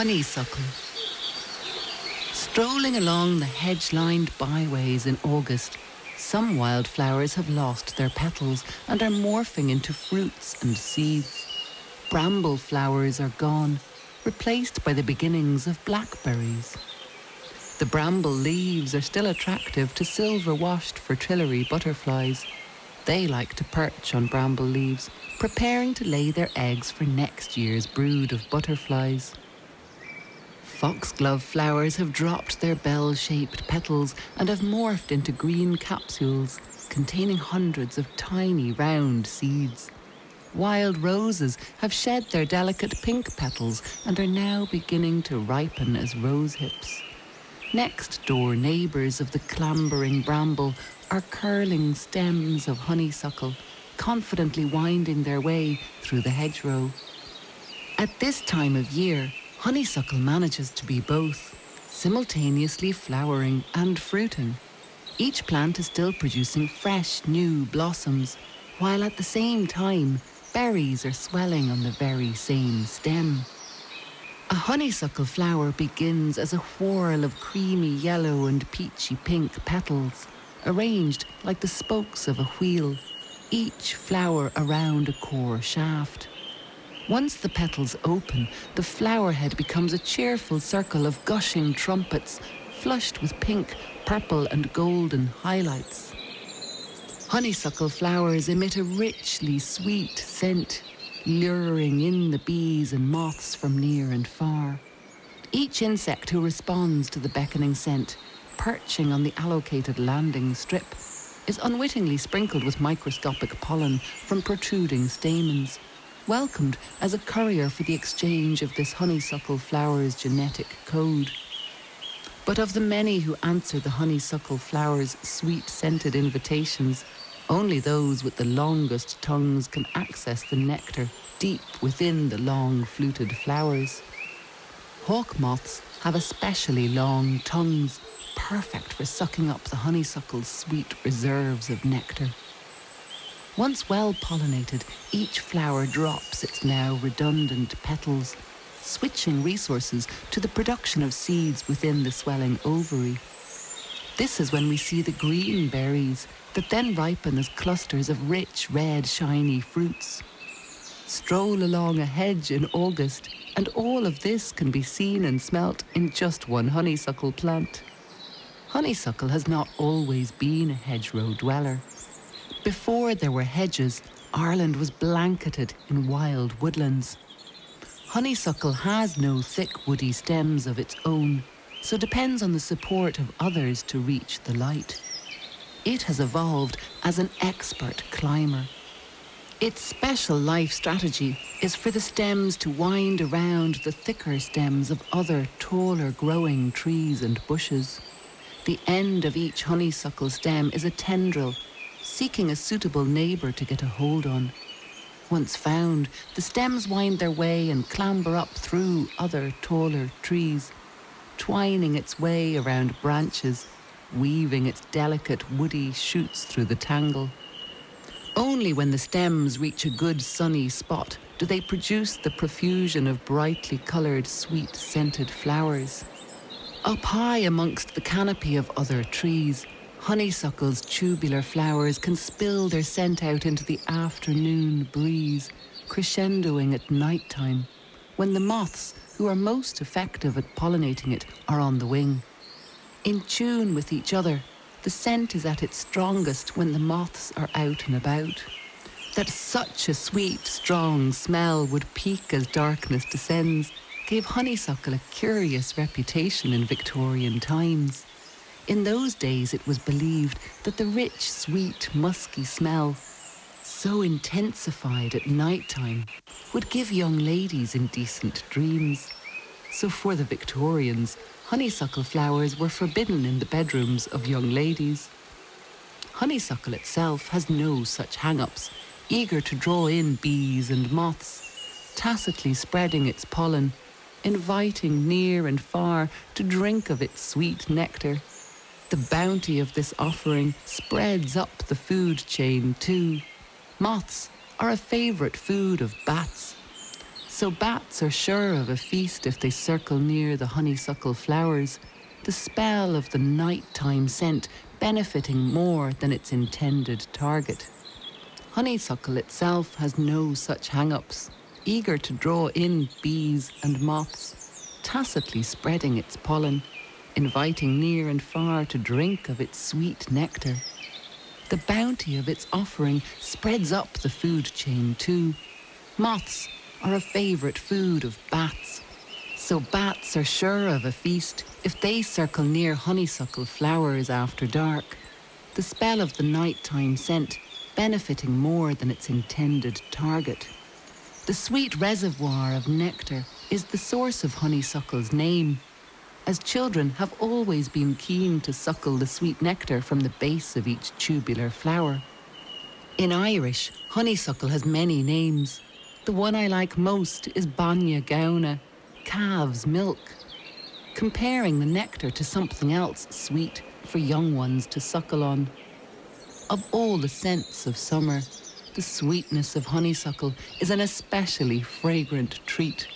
Honeysuckle. Strolling along the hedge-lined byways in August, some wildflowers have lost their petals and are morphing into fruits and seeds. Bramble flowers are gone, replaced by the beginnings of blackberries. The bramble leaves are still attractive to silver-washed fritillary butterflies. They like to perch on bramble leaves, preparing to lay their eggs for next year's brood of butterflies. Foxglove flowers have dropped their bell-shaped petals and have morphed into green capsules containing hundreds of tiny round seeds. Wild roses have shed their delicate pink petals and are now beginning to ripen as rose hips. Next door neighbours of the clambering bramble are curling stems of honeysuckle, confidently winding their way through the hedgerow. At this time of year, honeysuckle manages to be both, simultaneously flowering and fruiting. Each plant is still producing fresh, new blossoms, while at the same time, berries are swelling on the very same stem. A honeysuckle flower begins as a whorl of creamy yellow and peachy pink petals, arranged like the spokes of a wheel, each flower around a core shaft. Once the petals open, the flower head becomes a cheerful circle of gushing trumpets, flushed with pink, purple, and golden highlights. Honeysuckle flowers emit a richly sweet scent, luring in the bees and moths from near and far. Each insect who responds to the beckoning scent, perching on the allocated landing strip, is unwittingly sprinkled with microscopic pollen from protruding stamens welcomed as a courier for the exchange of this honeysuckle flower's genetic code. But of the many who answer the honeysuckle flower's sweet scented invitations, only those with the longest tongues can access the nectar deep within the long fluted flowers. Hawk moths have especially long tongues, perfect for sucking up the honeysuckle's sweet reserves of nectar. Once well pollinated, each flower drops its now redundant petals, switching resources to the production of seeds within the swelling ovary. This is when we see the green berries that then ripen as clusters of rich, red, shiny fruits. Stroll along a hedge in August, and all of this can be seen and smelt in just one honeysuckle plant. Honeysuckle has not always been a hedgerow dweller. Before there were hedges, Ireland was blanketed in wild woodlands. Honeysuckle has no thick woody stems of its own, so depends on the support of others to reach the light. It has evolved as an expert climber. Its special life strategy is for the stems to wind around the thicker stems of other taller growing trees and bushes. The end of each honeysuckle stem is a tendril seeking a suitable neighbour to get a hold on. Once found, the stems wind their way and clamber up through other taller trees, twining its way around branches, weaving its delicate woody shoots through the tangle. Only when the stems reach a good sunny spot do they produce the profusion of brightly coloured, sweet scented flowers. Up high amongst the canopy of other trees, Honeysuckle's tubular flowers can spill their scent out into the afternoon breeze, crescendoing at night time, when the moths, who are most effective at pollinating it, are on the wing. In tune with each other, the scent is at its strongest when the moths are out and about. That such a sweet, strong smell would peak as darkness descends gave honeysuckle a curious reputation in Victorian times. In those days, it was believed that the rich, sweet, musky smell, so intensified at night time, would give young ladies indecent dreams. So for the Victorians, honeysuckle flowers were forbidden in the bedrooms of young ladies. Honeysuckle itself has no such hang-ups, eager to draw in bees and moths, tacitly spreading its pollen, inviting near and far to drink of its sweet nectar. The bounty of this offering spreads up the food chain too. Moths are a favourite food of bats. So bats are sure of a feast if they circle near the honeysuckle flowers, the spell of the nighttime scent benefiting more than its intended target. Honeysuckle itself has no such hang-ups, eager to draw in bees and moths, tacitly spreading its pollen, inviting near and far to drink of its sweet nectar. The bounty of its offering spreads up the food chain too. Moths are a favourite food of bats, so bats are sure of a feast if they circle near honeysuckle flowers after dark. The spell of the nighttime scent benefiting more than its intended target. The sweet reservoir of nectar is the source of honeysuckle's name, as children have always been keen to suckle the sweet nectar from the base of each tubular flower. In Irish, honeysuckle has many names. The one I like most is Bainne Gamhna, calves' milk. Comparing the nectar to something else sweet for young ones to suckle on. Of all the scents of summer, the sweetness of honeysuckle is an especially fragrant treat.